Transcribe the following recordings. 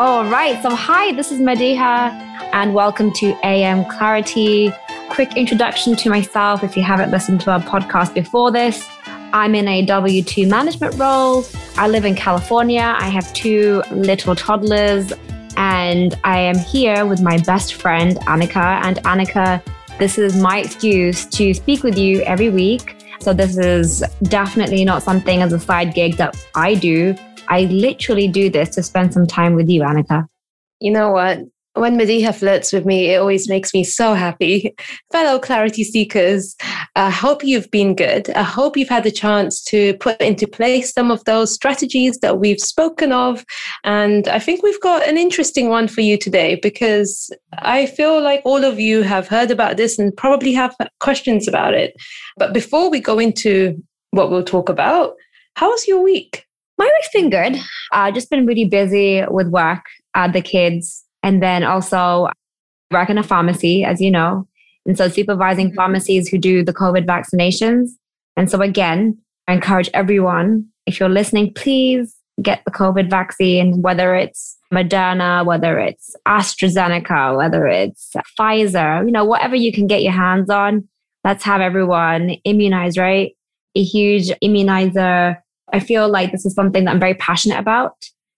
All right. So, hi, this is Madiha, and welcome to AM Clarity. Quick introduction to myself if you haven't listened to our podcast before this. I'm in a W 2 management role. I live in California. I have two little toddlers, and I am here with my best friend, Annika. And Annika, this is my excuse to speak with you every week. So, this is definitely not something as a side gig that I do. I literally do this to spend some time with you, Annika. You know what? When Madiha flirts with me, it always makes me so happy. Fellow clarity seekers, I hope you've been good. I hope you've had the chance to put into place some of those strategies that we've spoken of. And I think we've got an interesting one for you today because I feel like all of you have heard about this and probably have questions about it. But before we go into what we'll talk about, how was your week? My week's been good. Uh, just been really busy with work, uh, the kids, and then also work in a pharmacy, as you know. And so supervising mm-hmm. pharmacies who do the COVID vaccinations. And so again, I encourage everyone, if you're listening, please get the COVID vaccine, whether it's Moderna, whether it's AstraZeneca, whether it's Pfizer, you know, whatever you can get your hands on. Let's have everyone immunized, right? A huge immunizer I feel like this is something that I'm very passionate about.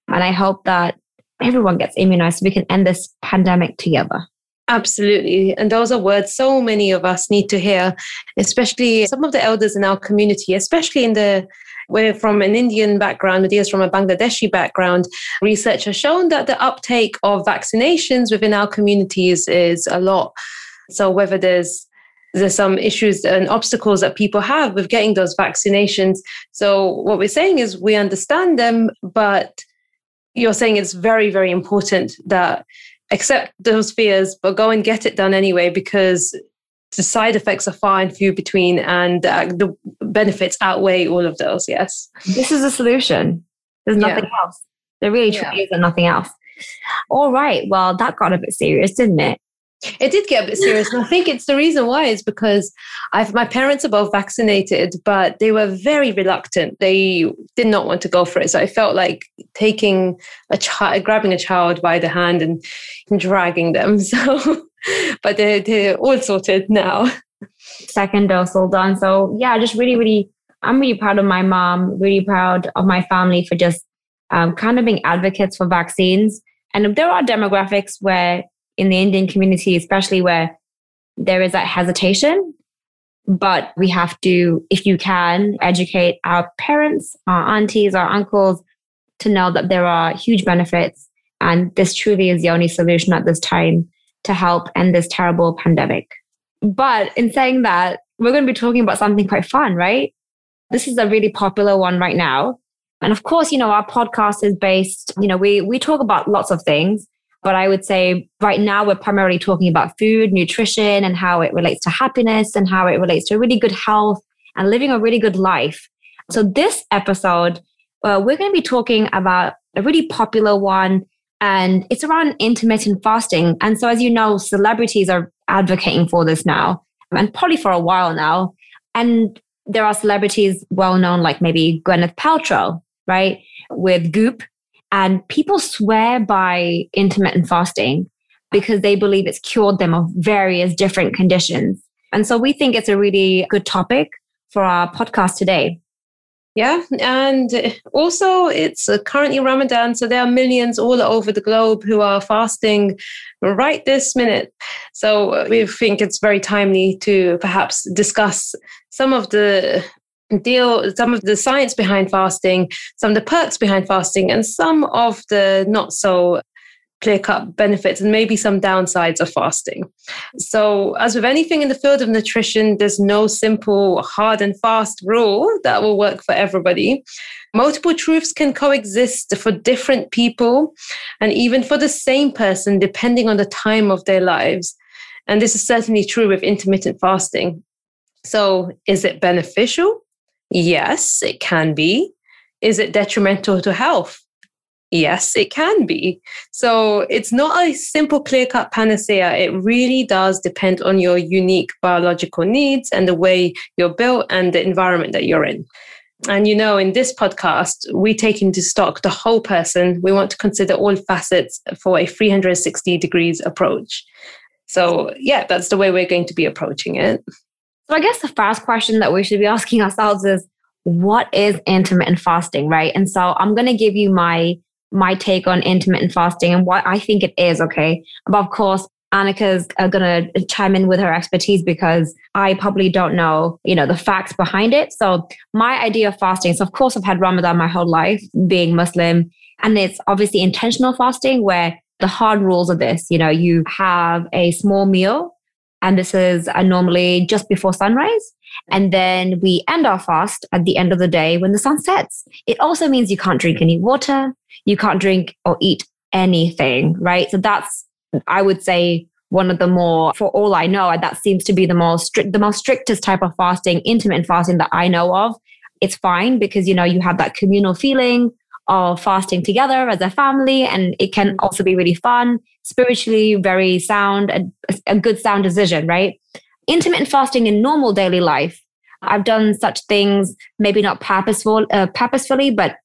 And I hope that everyone gets immunized so we can end this pandemic together. Absolutely. And those are words so many of us need to hear, especially some of the elders in our community, especially in the we're from an Indian background, Madiha's from a Bangladeshi background. Research has shown that the uptake of vaccinations within our communities is a lot. So whether there's there's some issues and obstacles that people have with getting those vaccinations. So what we're saying is we understand them, but you're saying it's very, very important that accept those fears, but go and get it done anyway because the side effects are far and few between and uh, the benefits outweigh all of those. Yes. This is a solution. There's nothing yeah. else. There really truly yeah. is nothing else. All right. Well, that got a bit serious, didn't it? It did get a bit serious. and I think it's the reason why is because I've my parents are both vaccinated, but they were very reluctant. They did not want to go for it. So I felt like taking a child, grabbing a child by the hand and, dragging them. So, but they're, they're all sorted now. Second dose all done. So yeah, just really, really, I'm really proud of my mom, really proud of my family for just um, kind of being advocates for vaccines. And there are demographics where in the Indian community, especially where there is that hesitation. But we have to, if you can, educate our parents, our aunties, our uncles to know that there are huge benefits. And this truly is the only solution at this time to help end this terrible pandemic. But in saying that, we're going to be talking about something quite fun, right? This is a really popular one right now. And of course, you know, our podcast is based, you know, we we talk about lots of things, but I would say right now we're primarily talking about food, nutrition, and how it relates to happiness and how it relates to really good health and living a really good life. So, this episode, we're going to be talking about a really popular one, and it's around intermittent fasting. And so, as you know, celebrities are advocating for this now, and probably for a while now. And there are celebrities well known, like maybe Gwyneth Paltrow, right, with Goop, and people swear by intermittent fasting because they believe it's cured them of various different conditions. And so we think it's a really good topic for our podcast today. Yeah, and also it's currently Ramadan, so there are millions all over the globe who are fasting right this minute. So we think it's very timely to perhaps discuss some of the deal some of the science behind fasting, some of the perks behind fasting, and some of the not so clear cut benefits and maybe some downsides of fasting. So, as with anything in the field of nutrition, there's no simple hard and fast rule that will work for everybody. Multiple truths can coexist for different people and even for the same person, depending on the time of their lives. And this is certainly true with intermittent fasting. So, is it beneficial? Yes, it can be. Is it detrimental to health? Yes, it can be. So it's not a simple clear cut panacea. It really does depend on your unique biological needs and the way you're built and the environment that you're in. And you know, in this podcast, we take into stock the whole person. We want to consider all facets for a 360 degrees approach. So, yeah, that's the way we're going to be approaching it. So, I guess the first question that we should be asking ourselves is what is intermittent fasting, right? And so, I'm going to give you my my take on intermittent fasting and what I think it is, okay? But of course, Annika's uh, going to chime in with her expertise because I probably don't know, you know, the facts behind it. So my idea of fasting, so of course I've had Ramadan my whole life being Muslim and it's obviously intentional fasting where the hard rules of this, you know, you have a small meal and this is uh, normally just before sunrise. And then we end our fast at the end of the day when the sun sets. It also means you can't drink any water. You can't drink or eat anything, right? So that's I would say one of the more, for all I know, that seems to be the most strict, the most strictest type of fasting, intermittent fasting that I know of. It's fine because you know you have that communal feeling of fasting together as a family, and it can also be really fun, spiritually very sound, a, a good sound decision, right? Intermittent fasting in normal daily life, I've done such things, maybe not purposeful, uh, purposefully, but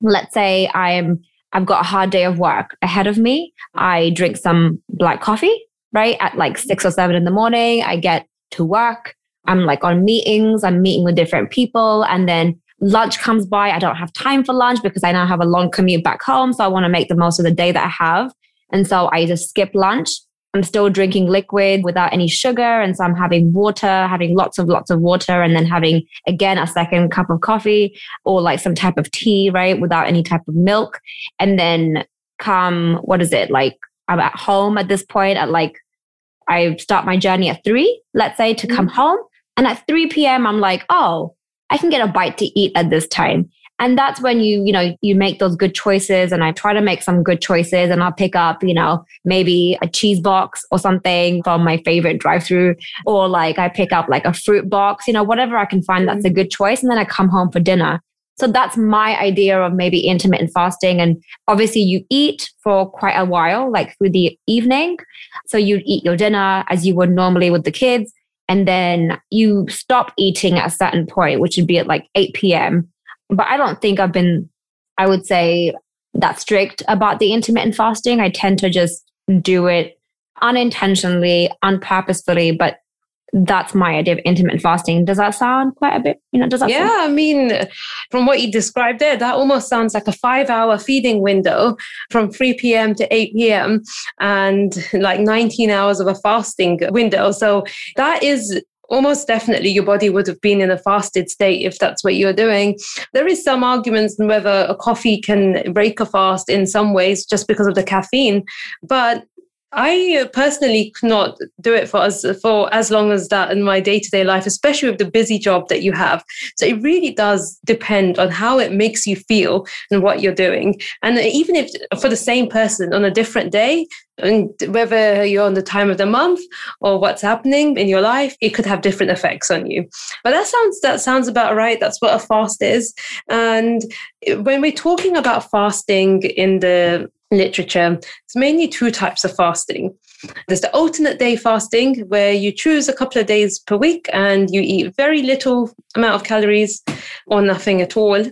let's say I'm I've got a hard day of work ahead of me. I drink some black coffee, right? At like six or seven in the morning. I get to work. I'm like on meetings. I'm meeting with different people. And then lunch comes by. I don't have time for lunch because I now have a long commute back home. So I want to make the most of the day that I have. And so I just skip lunch I'm still drinking liquid without any sugar. And so I'm having water, having lots of lots of water, and then having again a second cup of coffee or like some type of tea, right? Without any type of milk. And then come, what is it? Like I'm at home at this point at like, I start my journey at three, let's say, to come mm-hmm. home. And at 3 p.m., I'm like, oh, I can get a bite to eat at this time and that's when you you know you make those good choices and i try to make some good choices and i'll pick up you know maybe a cheese box or something from my favorite drive through or like i pick up like a fruit box you know whatever i can find that's a mm. good choice and then i come home for dinner. So that's my idea of maybe intermittent fasting and obviously you eat for quite a while like through the evening. So you eat your dinner as you would normally with the kids and then you stop eating at a certain point which would be at like 8 p.m but I don't think I've been, I would say, that strict about the intermittent fasting. I tend to just do it unintentionally, unpurposefully, but that's my idea of intermittent fasting. Does that sound quite a bit, you know, does that Yeah, sound- I mean, from what you described there, that almost sounds like a five hour feeding window from 3 p.m. to 8 p.m. and like 19 hours of a fasting window. So that is almost definitely your body would have been in a fasted state if that's what you're doing. There is some arguments on whether a coffee can break a fast in some ways just because of the caffeine, but I uh, personally cannot do it for as for as long as that in my day to day life, especially with the busy job that you have. So it really does depend on how it makes you feel and what you're doing. And even if for the same person on a different day, and whether you're on the time of the month or what's happening in your life, it could have different effects on you. But that sounds that sounds about right. That's what a fast is. And when we're talking about fasting in the literature, it's mainly two types of fasting. There's the alternate day fasting, where you choose a couple of days per week and you eat very little amount of calories or nothing at all.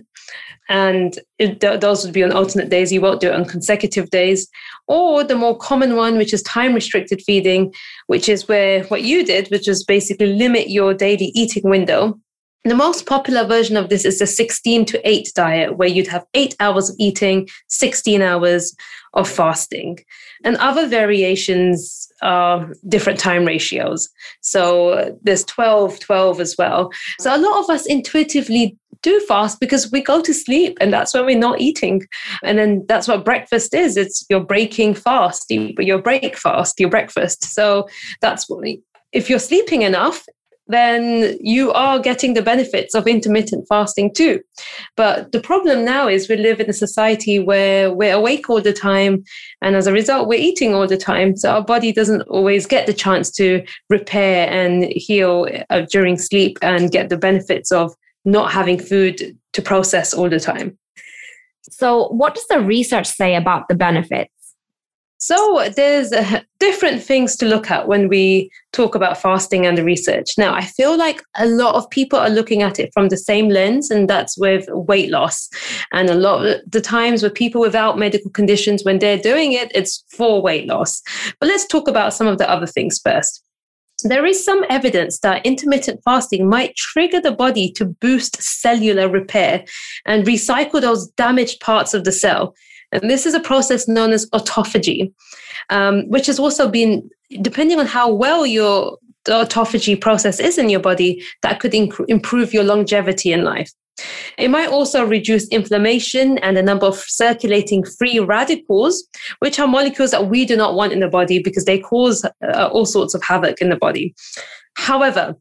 And it, those would be on alternate days. You won't do it on consecutive days. Or the more common one, which is time restricted feeding, which is where what you did, which is basically limit your daily eating window the most popular version of this is the 16 to 8 diet, where you'd have eight hours of eating, 16 hours of fasting. And other variations are different time ratios. So there's 12, 12 as well. So a lot of us intuitively do fast because we go to sleep and that's when we're not eating. And then that's what breakfast is it's your breaking fast, your break fast, your breakfast. So that's what if you're sleeping enough then you are getting the benefits of intermittent fasting too. But the problem now is we live in a society where we're awake all the time. And as a result, we're eating all the time. So our body doesn't always get the chance to repair and heal uh, during sleep and get the benefits of not having food to process all the time. So, what does the research say about the benefits? So there's uh, different things to look at when we talk about fasting and the research. Now, I feel like a lot of people are looking at it from the same lens, and that's with weight loss. And a lot of the times with people without medical conditions, when they're doing it, it's for weight loss. But let's talk about some of the other things first. There is some evidence that intermittent fasting might trigger the body to boost cellular repair and recycle those damaged parts of the cell. And this is a process known as autophagy, um, which has also been, depending on how well your autophagy process is in your body, that could inc- improve your longevity in life. It might also reduce inflammation and the number of circulating free radicals, which are molecules that we do not want in the body because they cause uh, all sorts of havoc in the body. However,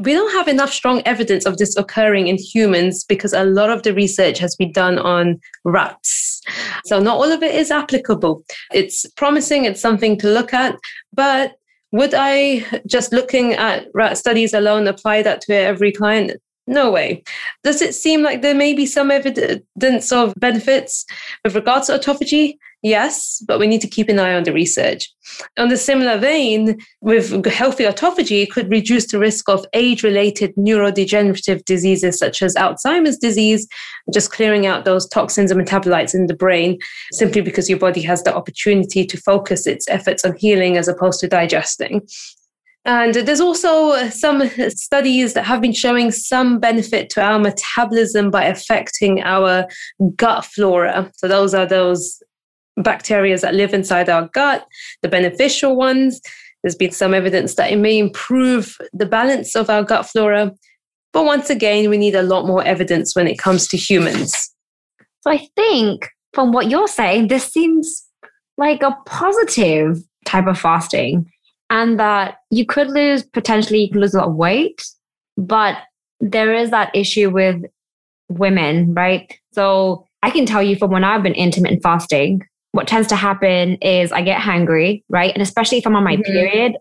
we don't have enough strong evidence of this occurring in humans because a lot of the research has been done on rats. So not all of it is applicable. It's promising, it's something to look at, but would I just looking at rat studies alone apply that to every client? No way. Does it seem like there may be some evidence of benefits with regards to autophagy? Yes, but we need to keep an eye on the research. On the similar vein, with healthy autophagy, it could reduce the risk of age related neurodegenerative diseases such as Alzheimer's disease, just clearing out those toxins and metabolites in the brain, simply because your body has the opportunity to focus its efforts on healing as opposed to digesting. And there's also some studies that have been showing some benefit to our metabolism by affecting our gut flora. So those are those bacteria that live inside our gut, the beneficial ones. There's been some evidence that it may improve the balance of our gut flora. But once again, we need a lot more evidence when it comes to humans. So I think from what you're saying, this seems like a positive type of fasting, and that you could lose potentially you could lose a lot of weight, but there is that issue with women, right? So I can tell you from when I've been intermittent fasting, what tends to happen is I get hungry, right? And especially if I'm on my mm-hmm. period,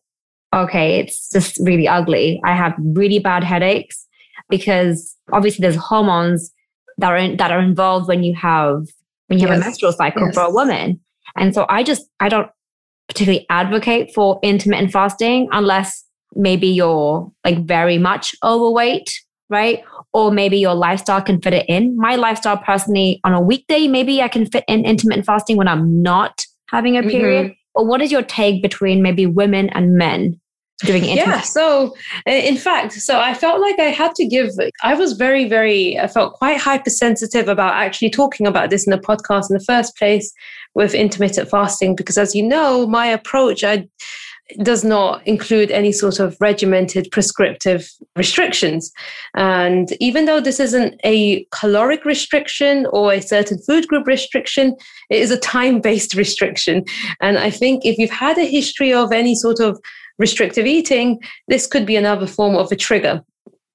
okay, it's just really ugly. I have really bad headaches because obviously there's hormones that are in, that are involved when you have when you yes. have a menstrual cycle yes. for a woman. And so I just I don't particularly advocate for intermittent fasting unless maybe you're like very much overweight, right? or maybe your lifestyle can fit it in. My lifestyle personally on a weekday, maybe I can fit in intermittent fasting when I'm not having a period. Mm-hmm. Or what is your take between maybe women and men doing intermittent? Yeah, so in fact, so I felt like I had to give, I was very, very, I felt quite hypersensitive about actually talking about this in the podcast in the first place with intermittent fasting because as you know, my approach, I does not include any sort of regimented prescriptive restrictions. And even though this isn't a caloric restriction or a certain food group restriction, it is a time based restriction. And I think if you've had a history of any sort of restrictive eating, this could be another form of a trigger.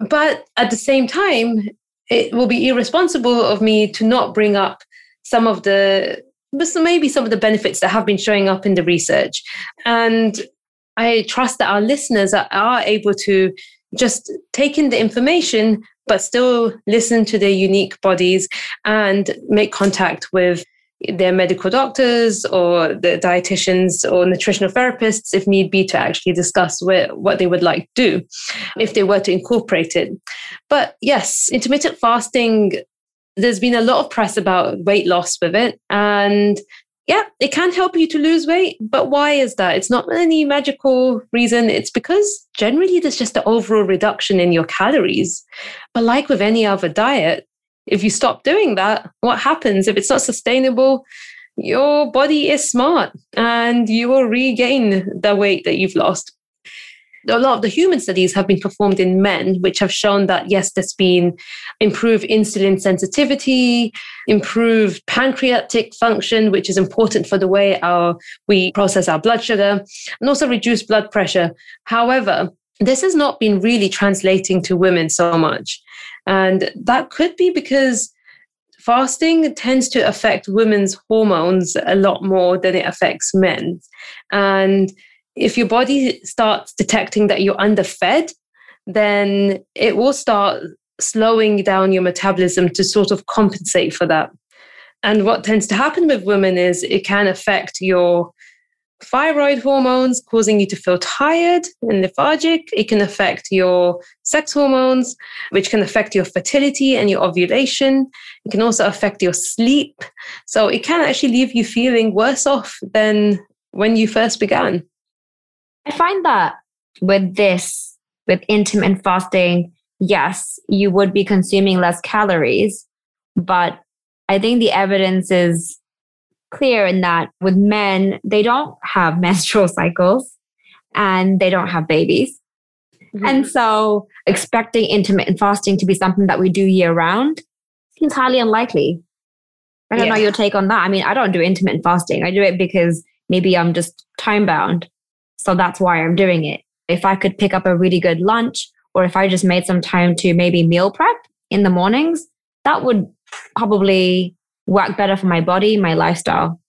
But at the same time, it will be irresponsible of me to not bring up some of the maybe some of the benefits that have been showing up in the research. And I trust that our listeners are, are able to just take in the information, but still listen to their unique bodies and make contact with their medical doctors or the dietitians or nutritional therapists if need be to actually discuss where, what they would like to do if they were to incorporate it. But yes, intermittent fasting, there's been a lot of press about weight loss with it. And yeah, it can help you to lose weight. But why is that? It's not any magical reason. It's because generally there's just an overall reduction in your calories. But like with any other diet, if you stop doing that, what happens? If it's not sustainable, your body is smart and you will regain the weight that you've lost a lot of the human studies have been performed in men, which have shown that yes, there's been improved insulin sensitivity, improved pancreatic function, which is important for the way our we process our blood sugar, and also reduced blood pressure. However, this has not been really translating to women so much. And that could be because fasting tends to affect women's hormones a lot more than it affects men. And if your body starts detecting that you're underfed, then it will start slowing down your metabolism to sort of compensate for that. And what tends to happen with women is it can affect your thyroid hormones, causing you to feel tired and lethargic. It can affect your sex hormones, which can affect your fertility and your ovulation. It can also affect your sleep. So it can actually leave you feeling worse off than when you first began. I find that with this, with intermittent fasting, yes, you would be consuming less calories, but I think the evidence is clear in that with men, they don't have menstrual cycles and they don't have babies. Mm-hmm. And so expecting intermittent fasting to be something that we do year round seems highly unlikely. I don't yeah. know your take on that. I mean, I don't do intermittent fasting. I do it because maybe I'm just time bound. So that's why I'm doing it. If I could pick up a really good lunch, or if I just made some time to maybe meal prep in the mornings, that would probably work better for my body, my lifestyle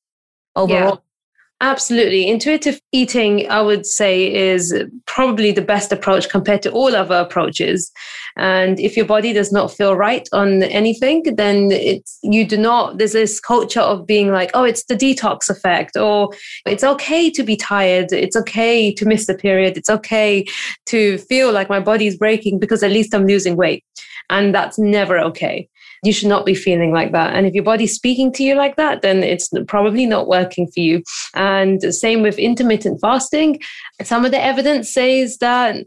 overall. Absolutely. Intuitive eating, I would say, is probably the best approach compared to all other approaches. And if your body does not feel right on anything, then it's you do not, there's this culture of being like, oh, it's the detox effect, or it's okay to be tired. It's okay to miss the period. It's okay to feel like my body's breaking because at least I'm losing weight. And that's never okay you should not be feeling like that. And if your body's speaking to you like that, then it's probably not working for you. And same with intermittent fasting. Some of the evidence says that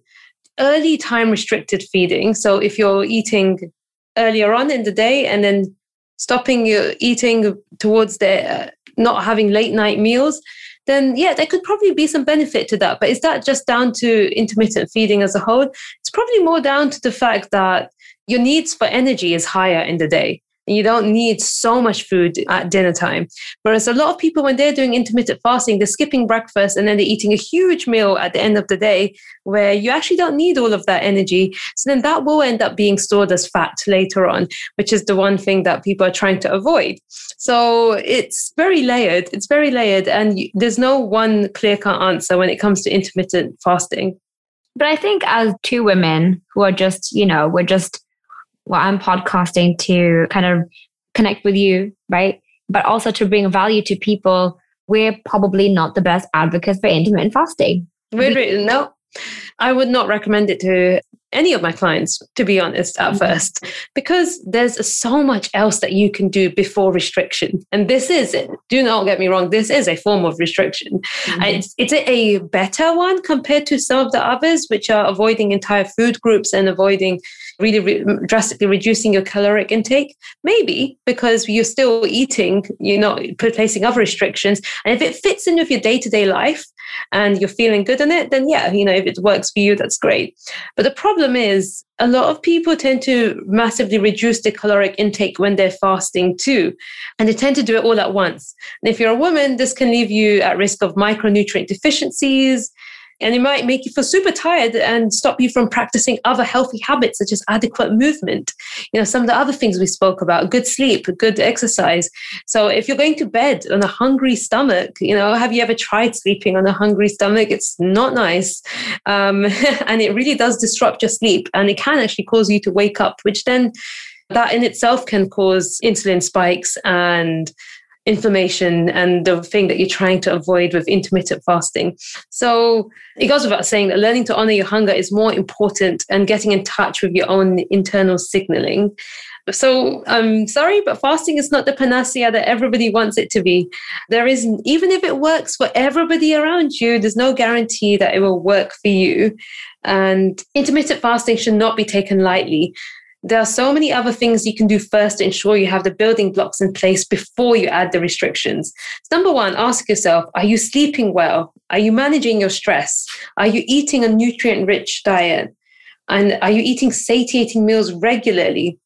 early time restricted feeding, so if you're eating earlier on in the day and then stopping your eating towards the uh, not having late night meals, then yeah, there could probably be some benefit to that. But is that just down to intermittent feeding as a whole? It's probably more down to the fact that your needs for energy is higher in the day. You don't need so much food at dinner time. Whereas a lot of people, when they're doing intermittent fasting, they're skipping breakfast and then they're eating a huge meal at the end of the day where you actually don't need all of that energy. So then that will end up being stored as fat later on, which is the one thing that people are trying to avoid. So it's very layered. It's very layered. And there's no one clear cut answer when it comes to intermittent fasting. But I think as two women who are just, you know, we're just well, I'm podcasting to kind of connect with you, right? But also to bring value to people. We're probably not the best advocates for intermittent fasting. Wait, no, I would not recommend it to any of my clients, to be honest, at mm-hmm. first, because there's so much else that you can do before restriction. And this is it. Do not get me wrong, this is a form of restriction. Mm-hmm. It's, it's a better one compared to some of the others, which are avoiding entire food groups and avoiding really re- drastically reducing your caloric intake? Maybe because you're still eating, you're not placing other restrictions. And if it fits in with your day to day life and you're feeling good in it, then yeah, you know, if it works for you, that's great. But the problem is, a lot of people tend to massively reduce their caloric intake when they're fasting too. And they tend to do it all at once. And if you're a woman, this can leave you at risk of micronutrient deficiencies, and it might make you feel super tired and stop you from practicing other healthy habits such as adequate movement. You know, some of the other things we spoke about, good sleep, good exercise. So if you're going to bed on a hungry stomach, you know, have you ever tried sleeping on a hungry stomach? It's not nice. Um, and it really does disrupt your sleep and it can actually cause you to wake up, which then that in itself can cause insulin spikes and inflammation and the thing that you're trying to avoid with intermittent fasting. So it goes without saying that learning to honor your hunger is more important and getting in touch with your own internal signaling. So I'm sorry, but fasting is not the panacea that everybody wants it to be. There isn't, even if it works for everybody around you, there's no guarantee that it will work for you. And intermittent fasting should not be taken lightly there are so many other things you can do first to ensure you have the building blocks in place before you add the restrictions. Number one, ask yourself Are you sleeping well? Are you managing your stress? Are you eating a nutrient rich diet? And are you eating satiating meals regularly?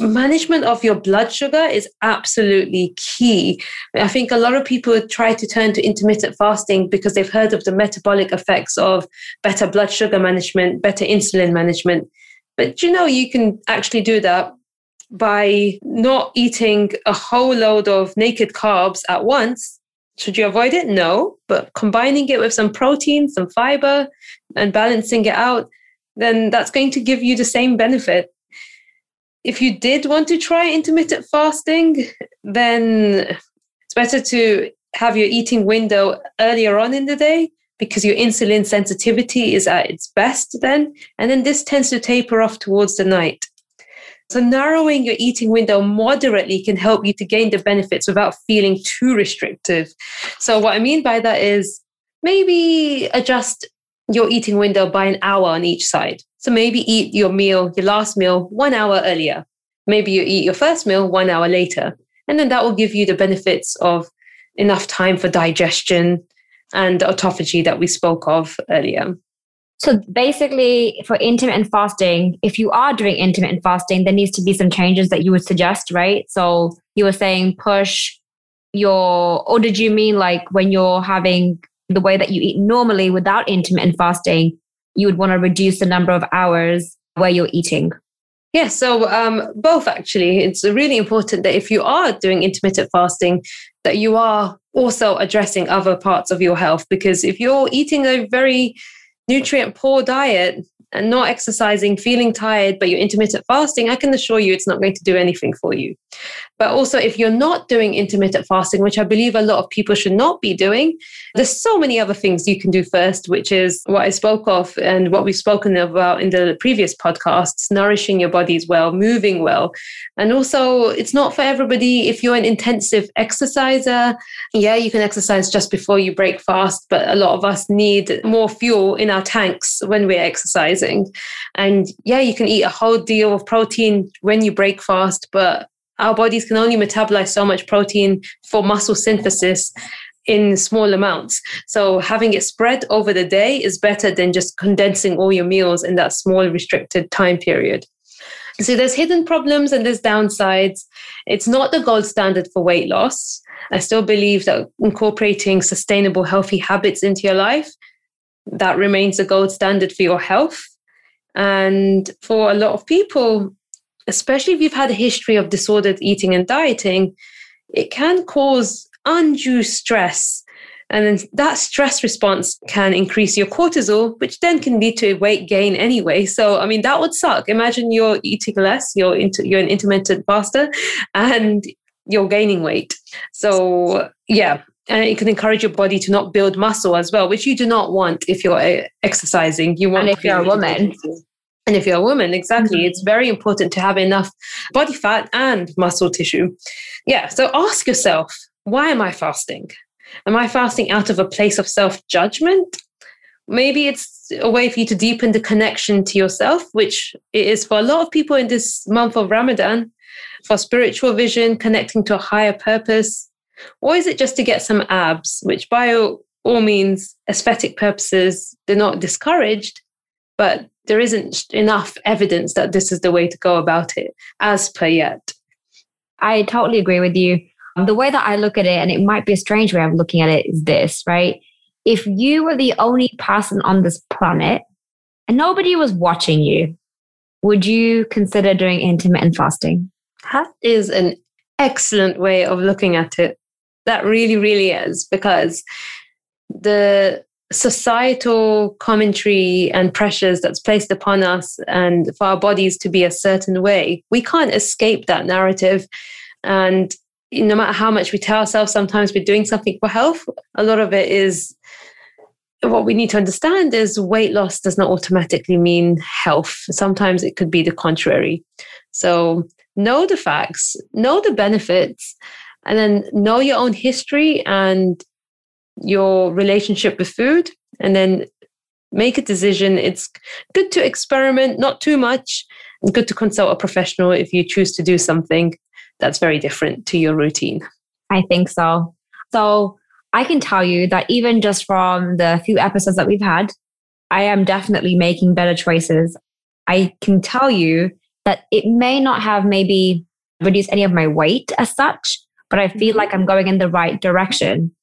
Management of your blood sugar is absolutely key. I think a lot of people try to turn to intermittent fasting because they've heard of the metabolic effects of better blood sugar management, better insulin management. But you know, you can actually do that by not eating a whole load of naked carbs at once. Should you avoid it? No. But combining it with some protein, some fiber, and balancing it out, then that's going to give you the same benefit. If you did want to try intermittent fasting, then it's better to have your eating window earlier on in the day because your insulin sensitivity is at its best then. And then this tends to taper off towards the night. So, narrowing your eating window moderately can help you to gain the benefits without feeling too restrictive. So, what I mean by that is maybe adjust your eating window by an hour on each side. So, maybe eat your meal, your last meal, one hour earlier. Maybe you eat your first meal one hour later. And then that will give you the benefits of enough time for digestion and autophagy that we spoke of earlier. So basically, for intermittent fasting, if you are doing intermittent fasting, there needs to be some changes that you would suggest, right? So you were saying push your, or did you mean like when you're having the way that you eat normally without intermittent fasting, you would want to reduce the number of hours where you're eating? Yeah, so um, both actually. It's really important that if you are doing intermittent fasting, that you are also addressing other parts of your health. Because if you're eating a very nutrient poor diet, and not exercising, feeling tired, but you're intermittent fasting, I can assure you it's not going to do anything for you. But also, if you're not doing intermittent fasting, which I believe a lot of people should not be doing, there's so many other things you can do first, which is what I spoke of and what we've spoken about in the previous podcasts nourishing your bodies well, moving well. And also, it's not for everybody. If you're an intensive exerciser, yeah, you can exercise just before you break fast, but a lot of us need more fuel in our tanks when we're exercising and yeah, you can eat a whole deal of protein when you break fast, but our bodies can only metabolize so much protein for muscle synthesis in small amounts. So having it spread over the day is better than just condensing all your meals in that small restricted time period. So there's hidden problems and there's downsides. It's not the gold standard for weight loss. I still believe that incorporating sustainable healthy habits into your life that remains the gold standard for your health. And for a lot of people, especially if you've had a history of disordered eating and dieting, it can cause undue stress. And then that stress response can increase your cortisol, which then can lead to weight gain anyway. So, I mean, that would suck. Imagine you're eating less, you're, into, you're an intermittent faster, and you're gaining weight. So, yeah, and it can encourage your body to not build muscle as well, which you do not want if you're uh, exercising. You want and if you're a woman. And if you're a woman, exactly, mm-hmm. it's very important to have enough body fat and muscle tissue. Yeah. So ask yourself, why am I fasting? Am I fasting out of a place of self judgment? Maybe it's a way for you to deepen the connection to yourself, which it is for a lot of people in this month of Ramadan, for spiritual vision, connecting to a higher purpose, or is it just to get some abs, which by all means, aesthetic purposes, they're not discouraged, but there isn't enough evidence that this is the way to go about it as per yet. I totally agree with you. The way that I look at it, and it might be a strange way of looking at it, is this, right? If you were the only person on this planet and nobody was watching you, would you consider doing intermittent fasting? That is an excellent way of looking at it. That really, really is because the societal commentary and pressures that's placed upon us and for our bodies to be a certain way, we can't escape that narrative. And no matter how much we tell ourselves sometimes we're doing something for health, a lot of it is what we need to understand is weight loss does not automatically mean health. Sometimes it could be the contrary. So know the facts, know the benefits, and then know your own history and your relationship with food and then make a decision. It's good to experiment, not too much. And good to consult a professional if you choose to do something that's very different to your routine. I think so. So I can tell you that even just from the few episodes that we've had, I am definitely making better choices. I can tell you that it may not have maybe reduced any of my weight as such, but I feel mm-hmm. like I'm going in the right direction.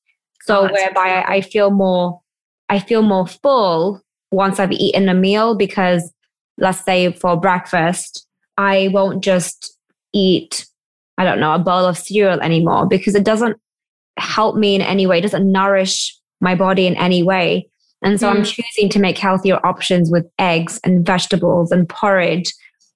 So oh, whereby I feel more, I feel more full once I've eaten a meal because let's say for breakfast, I won't just eat, I don't know, a bowl of cereal anymore because it doesn't help me in any way, it doesn't nourish my body in any way. And so mm. I'm choosing to make healthier options with eggs and vegetables and porridge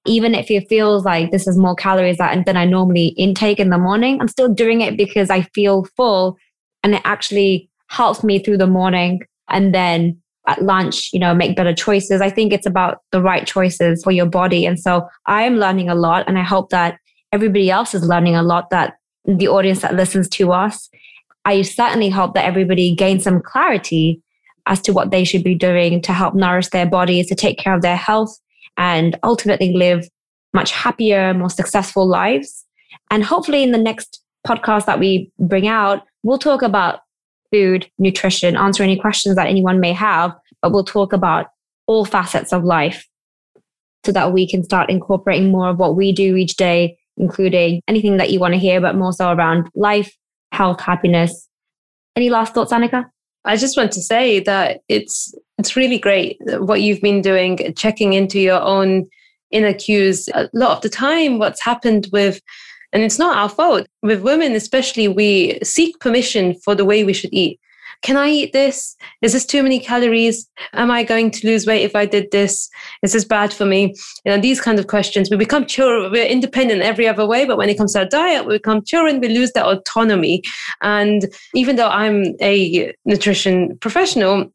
even if it feels like this is more calories than I normally intake in the morning, I'm still doing it because I feel full and it actually helps me through the morning. And then at lunch, you know, make better choices. I think it's about the right choices for your body. And so I am learning a lot. And I hope that everybody else is learning a lot that the audience that listens to us. I certainly hope that everybody gains some clarity as to what they should be doing to help nourish their bodies, to take care of their health, and ultimately live much happier, more successful lives. And hopefully, in the next podcast that we bring out, we'll talk about food, nutrition, answer any questions that anyone may have, but we'll talk about all facets of life so that we can start incorporating more of what we do each day, including anything that you want to hear, but more so around life, health, happiness. Any last thoughts, Annika? I just want to say that it's it's really great what you've been doing, checking into your own inner cues. A lot of the time, what's happened with and it's not our fault. With women, especially, we seek permission for the way we should eat. Can I eat this? Is this too many calories? Am I going to lose weight if I did this? Is this bad for me? You know, these kind of questions. We become children, we're independent every other way, but when it comes to our diet, we become children, we lose that autonomy. And even though I'm a nutrition professional,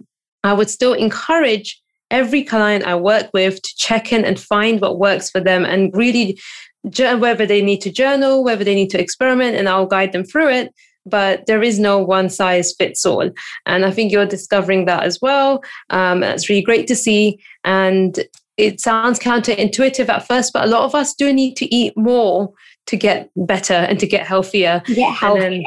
I would still encourage every client I work with to check in and find what works for them and really whether they need to journal, whether they need to experiment, and I'll guide them through it. But there is no one size fits all. And I think you're discovering that as well. Um, that's really great to see. And it sounds counterintuitive at first, but a lot of us do need to eat more to get better and to get healthier. Get healthier. And,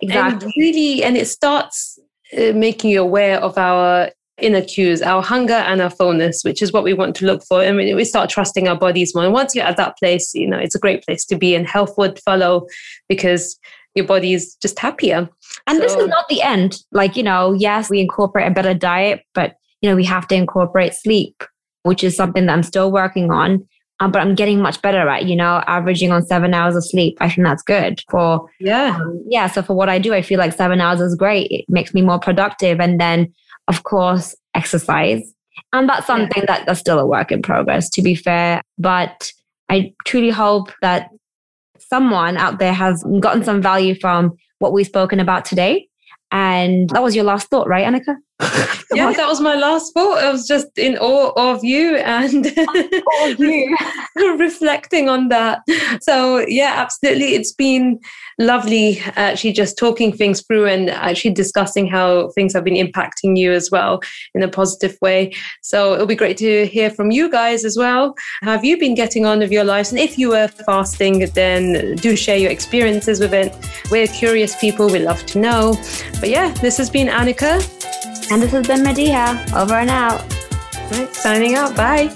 exactly. And really, and it starts uh, making you aware of our inner cues, our hunger and our fullness, which is what we want to look for. And we start trusting our bodies more. And once you're at that place, you know, it's a great place to be and health would follow because your body is just happier. And so, this is not the end. Like, you know, yes, we incorporate a better diet, but, you know, we have to incorporate sleep, which is something that I'm still working on. Um, but I'm getting much better at, you know, averaging on seven hours of sleep. I think that's good for, yeah. Um, yeah. So for what I do, I feel like seven hours is great. It makes me more productive. And then of course, exercise. And that's something yeah. that, that's still a work in progress, to be fair. But I truly hope that someone out there has gotten some value from what we've spoken about today. And that was your last thought, right, Annika? yeah, that was my last thought. I was just in awe of you and of you. reflecting on that. So, yeah, absolutely. It's been lovely actually just talking things through and actually discussing how things have been impacting you as well in a positive way. So, it'll be great to hear from you guys as well. Have you been getting on with your lives? And if you were fasting, then do share your experiences with it. We're curious people. We love to know. But yeah, this has been Annika. And this has been Madiha. Over and out. Right, signing out. Bye.